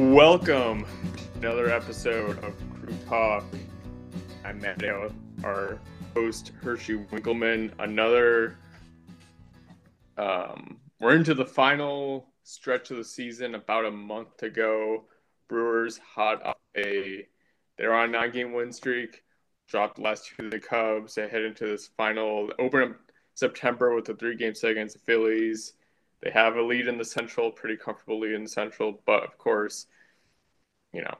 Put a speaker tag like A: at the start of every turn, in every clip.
A: Welcome another episode of Crew Talk. I'm Matteo, our host Herschey Winkleman. Another um, we're into the final stretch of the season, about a month to go. Brewers hot up a they're on a nine game win streak, dropped last two to the Cubs. They head into this final open September with a three game set against the Phillies. They have a lead in the Central, pretty comfortable lead in the Central, but of course, you know,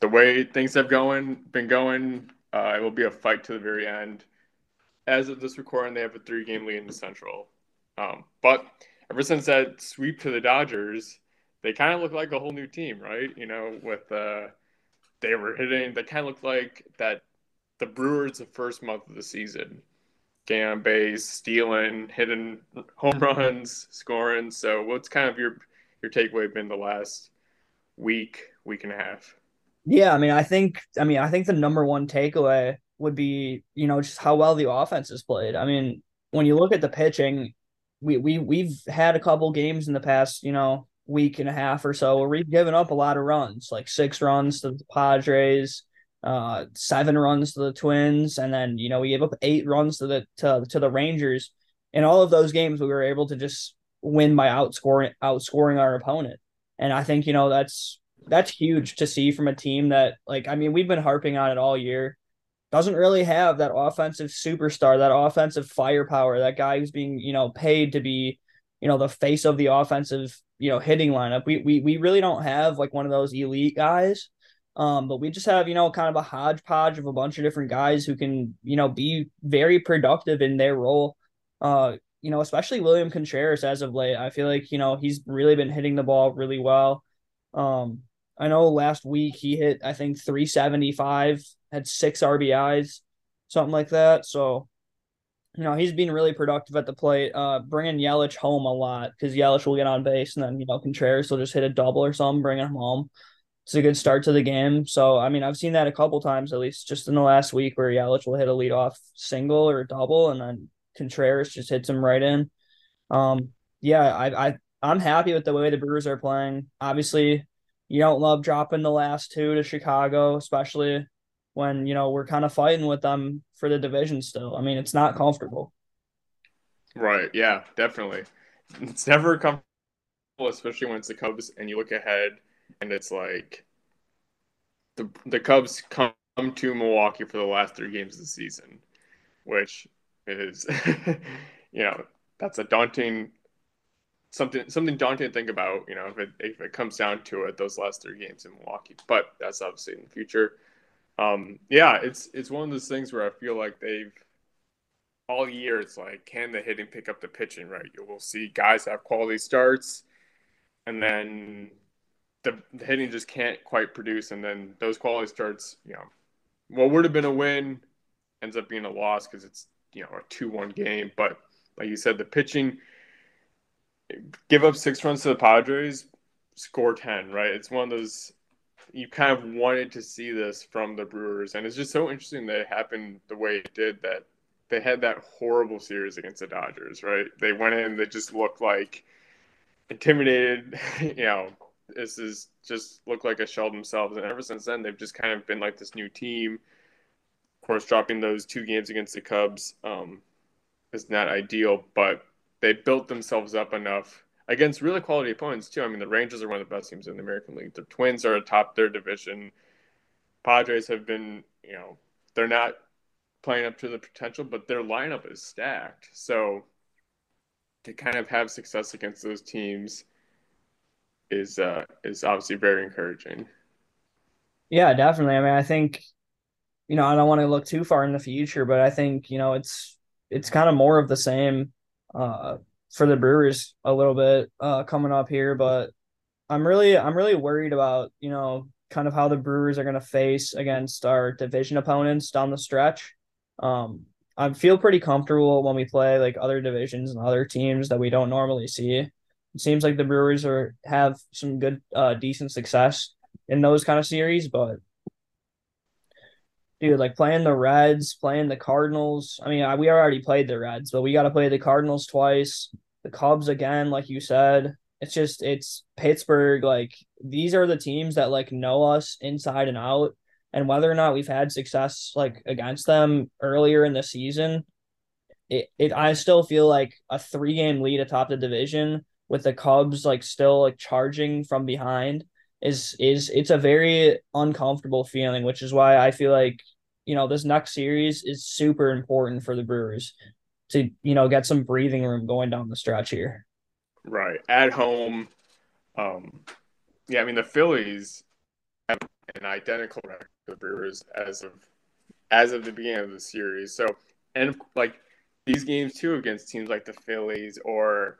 A: the way things have going been going, uh, it will be a fight to the very end. As of this recording, they have a three game lead in the Central. Um, but ever since that sweep to the Dodgers, they kind of look like a whole new team, right? You know, with uh, they were hitting, they kind of looked like that the Brewers the first month of the season getting on base, stealing, hitting home mm-hmm. runs, scoring. So, what's kind of your your takeaway been the last week, week and a half?
B: Yeah, I mean, I think, I mean, I think the number one takeaway would be, you know, just how well the offense is played. I mean, when you look at the pitching, we we we've had a couple games in the past, you know, week and a half or so where we've given up a lot of runs, like six runs to the Padres, uh, seven runs to the Twins, and then you know we gave up eight runs to the to, to the Rangers. In all of those games, we were able to just win by outscoring outscoring our opponent, and I think you know that's that's huge to see from a team that like I mean we've been harping on it all year. Doesn't really have that offensive superstar, that offensive firepower, that guy who's being you know paid to be you know the face of the offensive you know hitting lineup. We we we really don't have like one of those elite guys um, but we just have, you know, kind of a hodgepodge of a bunch of different guys who can, you know, be very productive in their role. Uh, you know, especially William Contreras as of late. I feel like, you know, he's really been hitting the ball really well. Um, I know last week he hit, I think, 375, had six RBIs, something like that. So, you know, he's been really productive at the plate, uh, bringing Yelich home a lot because Yelich will get on base and then, you know, Contreras will just hit a double or something, bring him home it's a good start to the game. So I mean, I've seen that a couple times at least, just in the last week, where Yelich will hit a leadoff single or double, and then Contreras just hits him right in. Um, yeah, I I I'm happy with the way the Brewers are playing. Obviously, you don't love dropping the last two to Chicago, especially when you know we're kind of fighting with them for the division still. I mean, it's not comfortable.
A: Right. Yeah. Definitely. It's never comfortable, especially when it's the Cubs and you look ahead and it's like the the Cubs come to Milwaukee for the last three games of the season, which is you know that's a daunting something something daunting to think about. You know if it if it comes down to it, those last three games in Milwaukee, but that's obviously in the future. Um, yeah, it's it's one of those things where I feel like they've all year. It's like can the hitting pick up the pitching? Right, you will see guys have quality starts, and then the, hitting just can't quite produce, and then those quality starts, you know, what would have been a win ends up being a loss because it's you know a two-one game. But like you said, the pitching give up six runs to the Padres, score ten. Right, it's one of those you kind of wanted to see this from the Brewers, and it's just so interesting that it happened the way it did. That they had that horrible series against the Dodgers. Right, they went in, they just looked like intimidated. You know, this is just look like a shell themselves. And ever since then, they've just kind of been like this new team. Of course, dropping those two games against the Cubs um, is not ideal, but they built themselves up enough against really quality opponents too. I mean, the Rangers are one of the best teams in the American League. The Twins are atop their division. Padres have been, you know, they're not playing up to the potential, but their lineup is stacked. So to kind of have success against those teams is uh, is obviously very encouraging.
B: Yeah, definitely. I mean, I think you know I don't want to look too far in the future, but I think you know it's it's kind of more of the same uh, for the Brewers a little bit uh, coming up here, but I'm really I'm really worried about you know kind of how the Brewers are going to face against our division opponents down the stretch. Um, I feel pretty comfortable when we play like other divisions and other teams that we don't normally see. It seems like the Brewers are have some good, uh, decent success in those kind of series, but dude, like playing the Reds, playing the Cardinals. I mean, we already played the Reds, but we got to play the Cardinals twice, the Cubs again, like you said, it's just it's Pittsburgh. Like these are the teams that like know us inside and out, and whether or not we've had success like against them earlier in the season, it, it I still feel like a three game lead atop the division with the Cubs like still like charging from behind is is it's a very uncomfortable feeling, which is why I feel like you know this next series is super important for the Brewers to you know get some breathing room going down the stretch here.
A: Right at home, um, yeah. I mean the Phillies have an identical record to the Brewers as of as of the beginning of the series. So and like these games too against teams like the Phillies or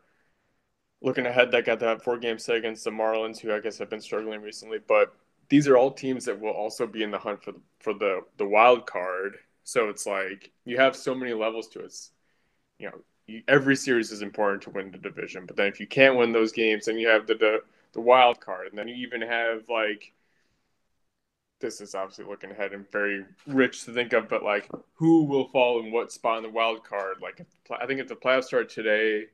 A: looking ahead that got that four game set against the Marlins, who I guess have been struggling recently. But these are all teams that will also be in the hunt for the, for the the wild card. So it's like you have so many levels to it. You know, you, every series is important to win the division, but then if you can't win those games, then you have the the, the wild card, and then you even have like this is obviously looking ahead and very rich to think of, but like who will fall in what spot in the wild card? Like, I think if the playoffs start today,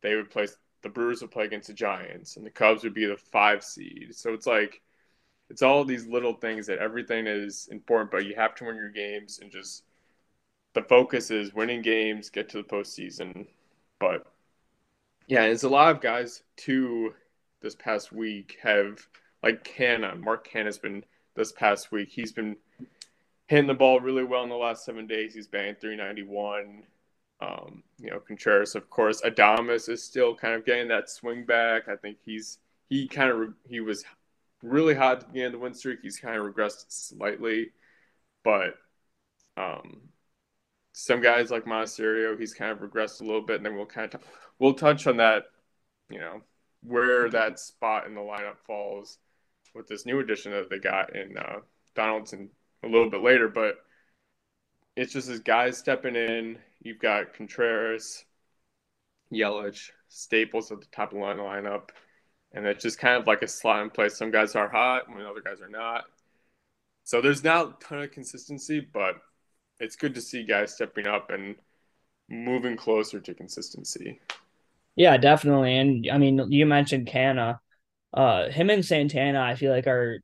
A: they would play the Brewers would play against the Giants, and the Cubs would be the five seed. So it's like it's all these little things that everything is important, but you have to win your games and just the focus is winning games, get to the postseason. But yeah, it's a lot of guys too this past week have like Canha, Mark Canha's been this past week. He's been hitting the ball really well in the last seven days. He's batting 391. Um, you know, Contreras, of course. Adames is still kind of getting that swing back. I think he's he kind of he was really hot beginning of the win streak. He's kind of regressed slightly, but um, some guys like Monasterio, he's kind of regressed a little bit, and then we'll kind of t- we'll touch on that. You know, where that spot in the lineup falls with this new addition that they got in uh, Donaldson a little bit later, but it's just as guys stepping in. You've got Contreras, Yelich, Staples at the top of the lineup, and it's just kind of like a slot in place. Some guys are hot when other guys are not. So there's not a ton of consistency, but it's good to see guys stepping up and moving closer to consistency.
B: Yeah, definitely. And I mean, you mentioned Canha. Uh, him and Santana, I feel like are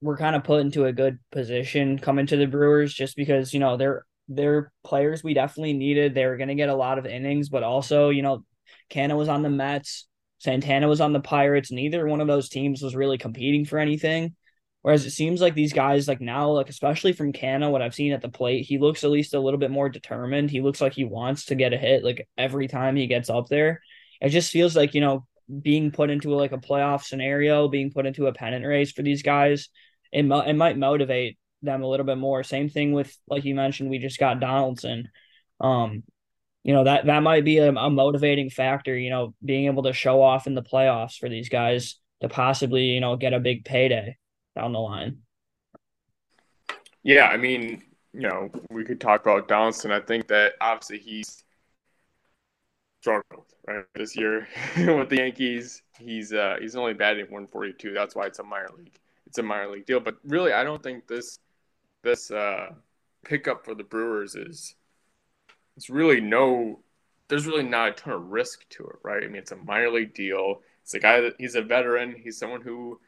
B: we're kind of put into a good position coming to the Brewers just because you know they're they're players we definitely needed. They were going to get a lot of innings, but also you know, Canha was on the Mets, Santana was on the Pirates. Neither one of those teams was really competing for anything. Whereas it seems like these guys, like now, like especially from Canha, what I've seen at the plate, he looks at least a little bit more determined. He looks like he wants to get a hit like every time he gets up there. It just feels like, you know, being put into like a playoff scenario, being put into a pennant race for these guys, it, mo- it might motivate them a little bit more. Same thing with, like you mentioned, we just got Donaldson. Um, you know that that might be a, a motivating factor. You know, being able to show off in the playoffs for these guys to possibly you know get a big payday down the line.
A: Yeah, I mean, you know, we could talk about Donaldson. I think that obviously he's struggled right this year with the Yankees. He's uh he's only batting 142. That's why it's a minor league. It's a minor league deal. But really, I don't think this this uh, pickup for the Brewers is it's really no. There's really not a ton of risk to it, right? I mean, it's a minor league deal. It's a guy that he's a veteran. He's someone who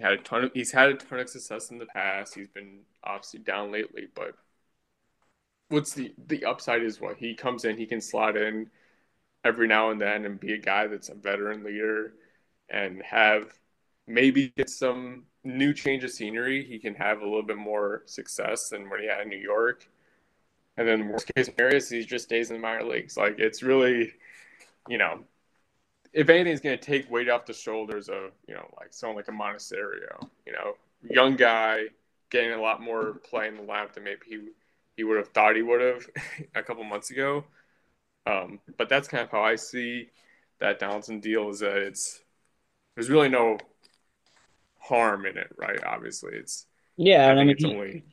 A: had a ton of he's had a ton of success in the past. He's been obviously down lately, but what's the the upside is what he comes in, he can slot in every now and then and be a guy that's a veteran leader and have maybe get some new change of scenery. He can have a little bit more success than what he had in New York. And then worst case scenario he just stays in the minor leagues. Like it's really, you know, if anything's going to take weight off the shoulders of you know like someone like a Monasterio, you know, young guy getting a lot more play in the lap than maybe he he would have thought he would have a couple months ago. Um, but that's kind of how I see that Donaldson deal is that it's there's really no harm in it, right? Obviously, it's
B: yeah, I and I mean, it's he, only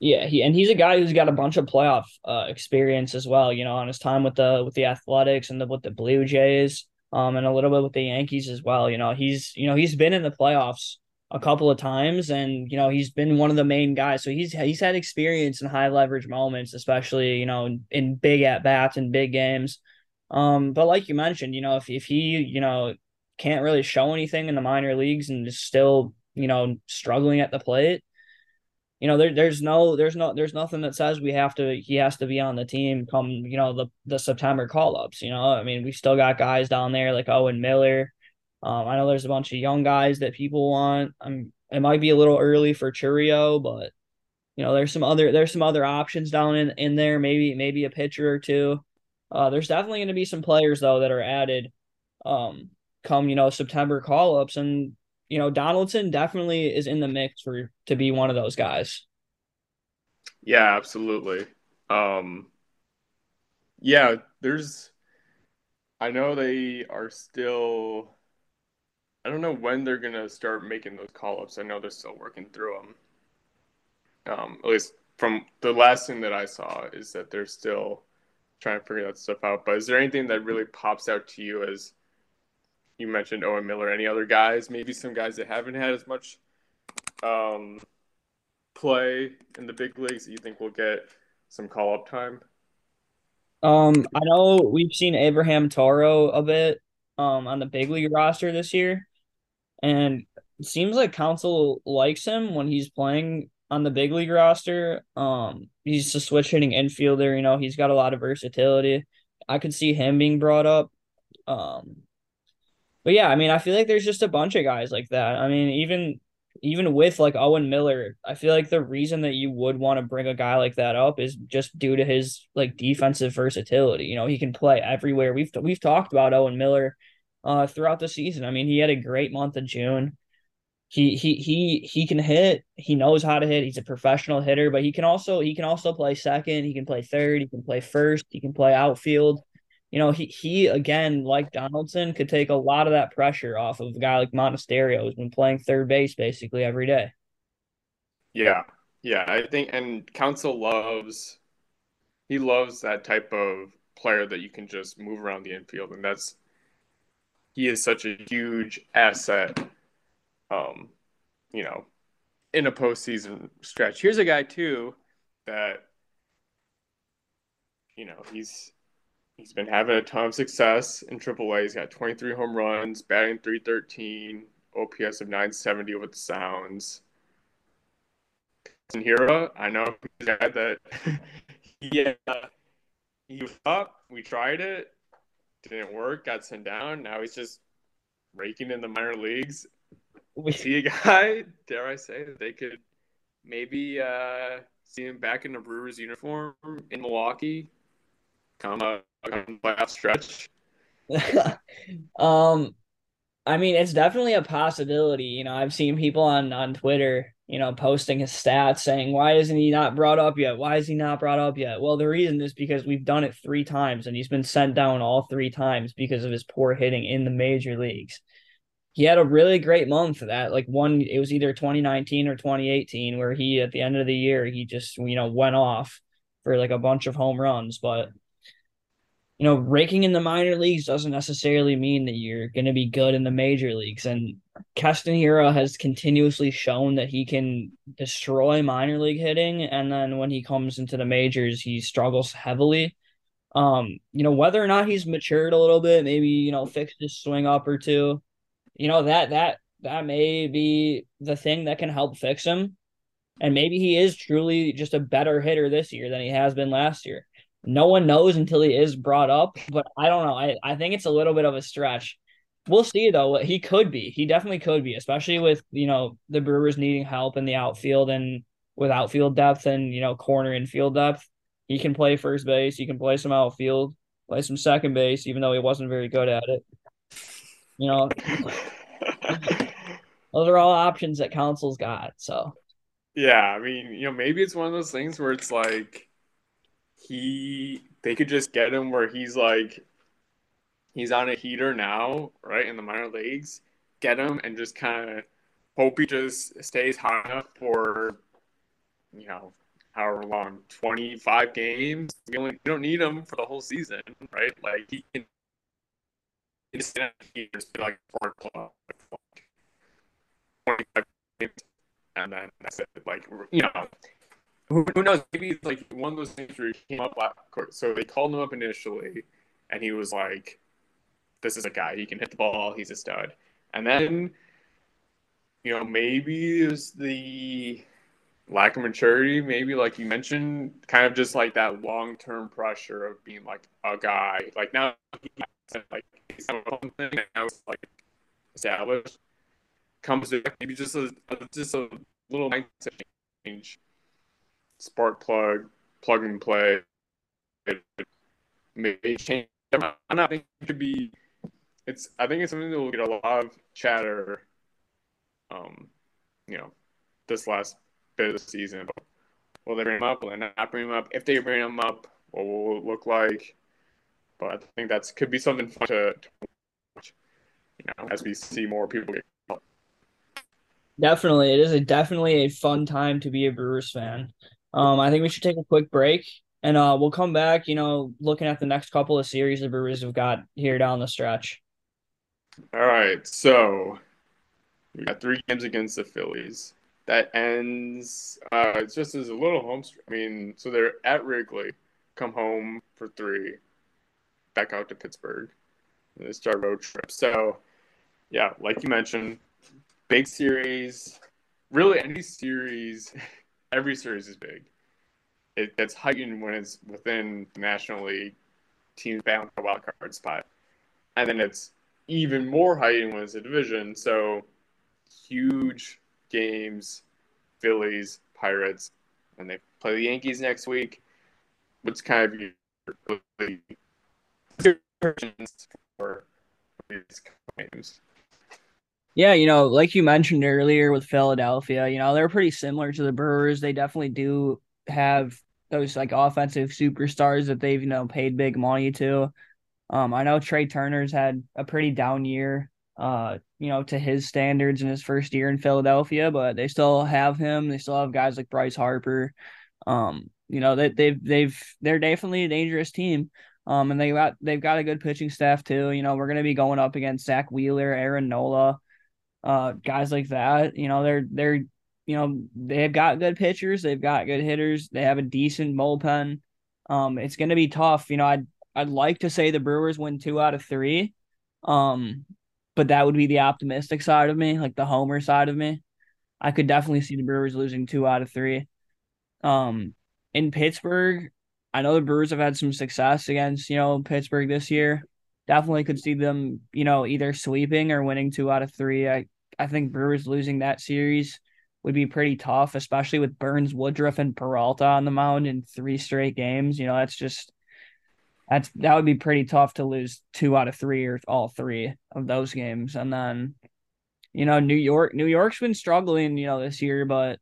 B: yeah, he and he's a guy who's got a bunch of playoff uh, experience as well. You know, on his time with the with the Athletics and the with the Blue Jays um, and a little bit with the Yankees as well. You know, he's you know he's been in the playoffs a couple of times, and you know he's been one of the main guys. So he's he's had experience in high leverage moments, especially you know in, in big at bats and big games. Um, but like you mentioned, you know if if he you know can't really show anything in the minor leagues and is still, you know, struggling at the plate. You know, there, there's no, there's no, there's nothing that says we have to, he has to be on the team come, you know, the the September call ups. You know, I mean, we still got guys down there like Owen Miller. Um, I know there's a bunch of young guys that people want. I'm, it might be a little early for Chourio, but you know, there's some other, there's some other options down in in there. Maybe, maybe a pitcher or two. Uh, there's definitely going to be some players though that are added um, come you know September call ups, and you know Donaldson definitely is in the mix for to be one of those guys.
A: Yeah, absolutely. Um, yeah, there's. I know they are still. I don't know when they're gonna start making those call ups. I know they're still working through them. Um, at least from the last thing that I saw is that they're still trying to figure that stuff out. But is there anything that really pops out to you as you mentioned Owen Miller? Any other guys? Maybe some guys that haven't had as much um, play in the big leagues that you think will get some call up time?
B: Um, I know we've seen Abraham Toro a bit um on the big league roster this year, and seems like Counsell likes him when he's playing on the big league roster. Um, he's a switch hitting infielder. You know, he's got a lot of versatility. I could see him being brought up. Um, but yeah, I mean, I feel like there's just a bunch of guys like that. I mean, even even with like Owen Miller, I feel like the reason that you would want to bring a guy like that up is just due to his like defensive versatility. You know, he can play everywhere. We've we've talked about Owen Miller uh throughout the season. I mean, he had a great month of June he he he he can hit. He knows how to hit. He's a professional hitter, but he can also he can also play second. He can play third. He can play first. He can play outfield. You know, he he again like Donaldson could take a lot of that pressure off of a guy like Monasterio who's been playing third base basically every day.
A: Yeah, yeah, I think and Counsell loves he loves that type of player that you can just move around the infield, and that's he is such a huge asset um, you know, in a postseason stretch. Here's a guy too that you know he's he's been having a ton of success in AAA. He's got 23 home runs, batting 313, OPS of 970 with the Sounds. Hiura, I know he's a guy that yeah, uh, he was up. We tried it, didn't work. Got sent down. Now he's just raking in the minor leagues we see a guy, dare I say, that they could maybe uh, see him back in the Brewers uniform in Milwaukee come a playoff stretch?
B: um, I mean, it's definitely a possibility. You know, I've seen people on on Twitter, you know, posting his stats saying, "Why isn't he not brought up yet? Why is he not brought up yet?" Well, the reason is because we've done it three times, and he's been sent down all three times because of his poor hitting in the major leagues he had a really great month that like one it was either 2019 or 2018 where he at the end of the year he just you know went off for like a bunch of home runs but you know raking in the minor leagues doesn't necessarily mean that you're going to be good in the major leagues and Hiura has continuously shown that he can destroy minor league hitting and then when he comes into the majors he struggles heavily um you know whether or not he's matured a little bit maybe you know fixed his swing up or two you know that that that may be the thing that can help fix him. And maybe he is truly just a better hitter this year than he has been last year. No one knows until he is brought up, but I don't know. I, I think it's a little bit of a stretch. We'll see though. He could be. He definitely could be, especially with, you know, the Brewers needing help in the outfield and with outfield depth and, you know, corner and field depth. He can play first base, he can play some outfield, play some second base, even though he wasn't very good at it. You know, those are all options that Counsell's got. So,
A: yeah, I mean, you know, maybe it's one of those things where it's like he they could just get him where he's like he's on a heater now, right in the minor leagues. Get him and just kind of hope he just stays high enough for you know however long 25 games we only we don't need him for the whole season right like he can instead of like four 25 and then that's it. Like you know, who, who knows? Maybe it's like one of those things where he came up last court. So they called him up initially, and he was like this is a guy. He can hit the ball. He's a stud. And then, you know, maybe is the lack of maturity, maybe like you mentioned, kind of just like that long term pressure of being like a guy. Like now, like he's something now it's like established. Comes to maybe just a just a little mindset change, spark plug, plug and play. Maybe change. Not think it could be. It's. I think it's something that will get a lot of chatter. Um, you know, this last bit of the season. Will they bring him up? Will they not bring him up? If they bring him up, what will it look like? But I think that's could be something fun to, to watch. You know, as we see more people get.
B: Definitely, it is a definitely a fun time to be a Brewers fan. Um, I think we should take a quick break, and uh, we'll come back. You know, looking at the next couple of series the Brewers have got here down the stretch.
A: All right, so we got three games against the Phillies. That ends. Uh, it's just as a little home. I mean, so they're at Wrigley, come home for three, back out to Pittsburgh. And they start road trip. So, yeah, like you mentioned, big series. Really, any series, every series is big. It gets heightened when it's within the National League teams bound for a wild card spot, and then it's even more heightened when it's a division. So huge games, Phillies, Pirates, and they play the Yankees next week. What's kind of your for these games?
B: Yeah, you know, like you mentioned earlier with Philadelphia, you know, they're pretty similar to the Brewers. They definitely do have those like offensive superstars that they've, you know, paid big money to. Um, I know Trea Turner's had a pretty down year uh, you know, to his standards in his first year in Philadelphia, but they still have him. They still have guys like Bryce Harper. Um, you know, they they've they've they're definitely a dangerous team. Um, and they got they've got a good pitching staff too. You know, we're gonna be going up against Zack Wheeler, Aaron Nola, uh, guys like that. You know, they're they're you know they've got good pitchers, they've got good hitters, they have a decent bullpen. Um, it's gonna be tough. You know, I'd I'd like to say the Brewers win two out of three. Um, but that would be the optimistic side of me, like the homer side of me. I could definitely see the Brewers losing two out of three. Um, in Pittsburgh, I know the Brewers have had some success against, you know, Pittsburgh this year. Definitely could see them, you know, either sweeping or winning two out of three. I, I think Brewers losing that series would be pretty tough, especially with Burnes, Woodruff, and Peralta on the mound in three straight games. You know, that's just that's that would be pretty tough to lose two out of three or all three of those games. And then, you know, New York, New York's been struggling, you know, this year, but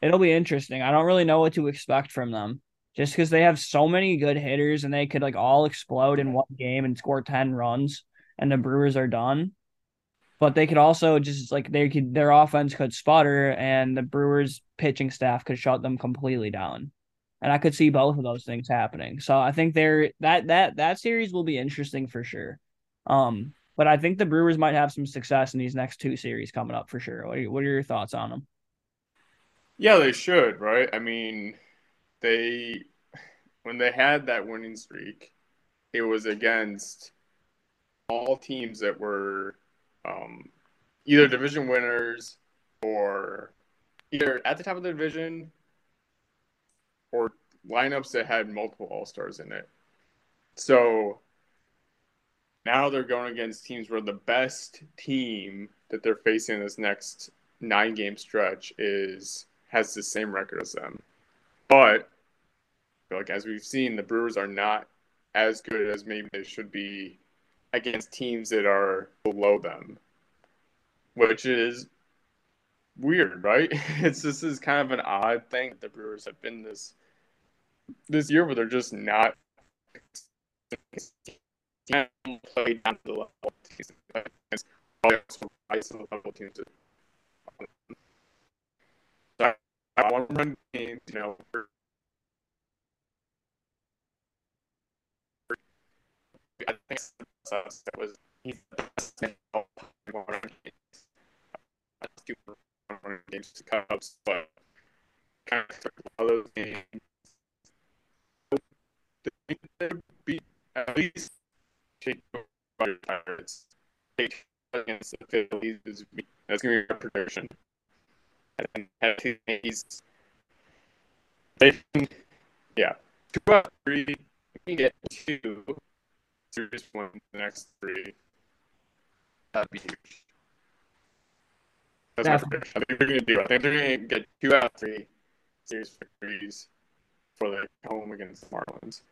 B: it'll be interesting. I don't really know what to expect from them just because they have so many good hitters and they could like all explode in one game and score 10 runs and the Brewers are done. But they could also just like they could their offense could sputter and the Brewers pitching staff could shut them completely down and I could see both of those things happening. So I think there that that that series will be interesting for sure. Um, but I think the Brewers might have some success in these next two series coming up for sure. What are, what are your thoughts on them?
A: Yeah, they should, right? I mean, they when they had that winning streak, it was against all teams that were um, either division winners or either at the top of the division or lineups that had multiple All Stars in it. So now they're going against teams where the best team that they're facing in this next nine game stretch is has the same record as them. But like as we've seen, the Brewers are not as good as maybe they should be against teams that are below them, which is weird, right? It's this is kind of an odd thing. That the Brewers have been this this year where they're just not played down to the level teams. I want to run games, you know. I think that was he's the best games to Cubs, but kind of all those games I think that would be at least take Pirates. Against the Phillies that's gonna be a prediction. And have two Yankees. They yeah. Two out of three. We get two series win the next three. That'd be huge. That's my prediction. I think they're gonna do. I think they're gonna get two out of three series victories for their home against the Marlins.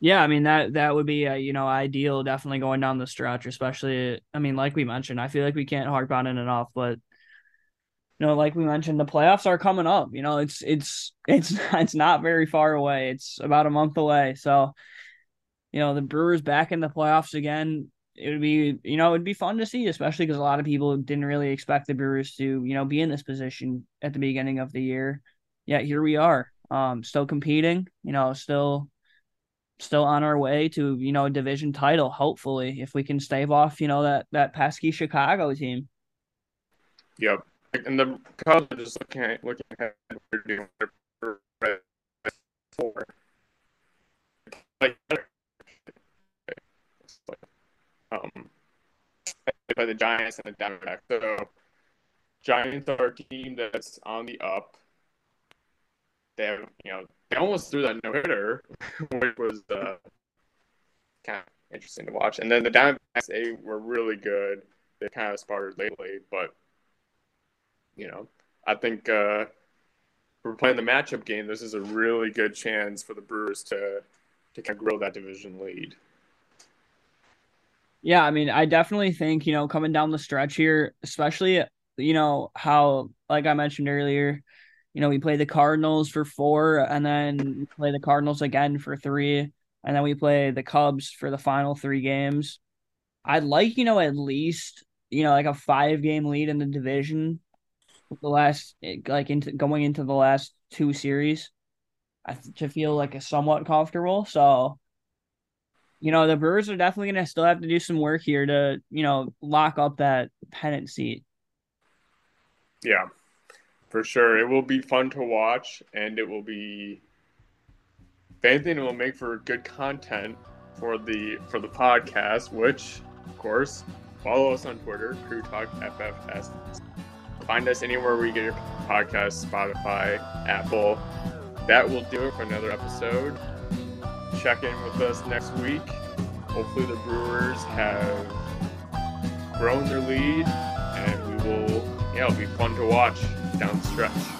B: Yeah, I mean that that would be uh, you know ideal, definitely going down the stretch. Especially, I mean, like we mentioned, I feel like we can't harp on it enough, but you know, like we mentioned, the playoffs are coming up. You know, it's it's it's it's not very far away. It's about a month away. So, you know, the Brewers back in the playoffs again. It would be, you know, it'd be fun to see, especially because a lot of people didn't really expect the Brewers to, you know, be in this position at the beginning of the year. Yet here we are, um, still competing. You know, still still on our way to you know a division title hopefully if we can stave off you know that that pesky chicago team
A: yep and the cubs are just looking at looking at what they're doing for like um by the giants and the diamondbacks so giants are a team that's on the up they have you know they almost threw that no hitter, which was uh, kind of interesting to watch. And then the Diamondbacks, they were really good. They kind of sparred lately, but you know, I think uh, we're playing the matchup game. This is a really good chance for the Brewers to to kind of grow that division lead.
B: Yeah, I mean, I definitely think you know coming down the stretch here, especially you know how like I mentioned earlier you know, we play the Cardinals for four, and then play the Cardinals again for three, and then we play the Cubs for the final three games. I'd like, you know, at least, you know, like a five game lead in the division the last like into going into the last two series to feel like a somewhat comfortable. So, you know, the Brewers are definitely going to still have to do some work here to, you know, lock up that pennant seat.
A: Yeah for sure. It will be fun to watch, and it will be. If anything, it will make for good content for the for the podcast. Which, of course, follow us on Twitter, Crew Talk FFS. Find us anywhere where you get your podcast, Spotify, Apple. That will do it for another episode. Check in with us next week. Hopefully, the Brewers have grown their lead, and we will. Yeah, it'll be fun to watch down the stretch.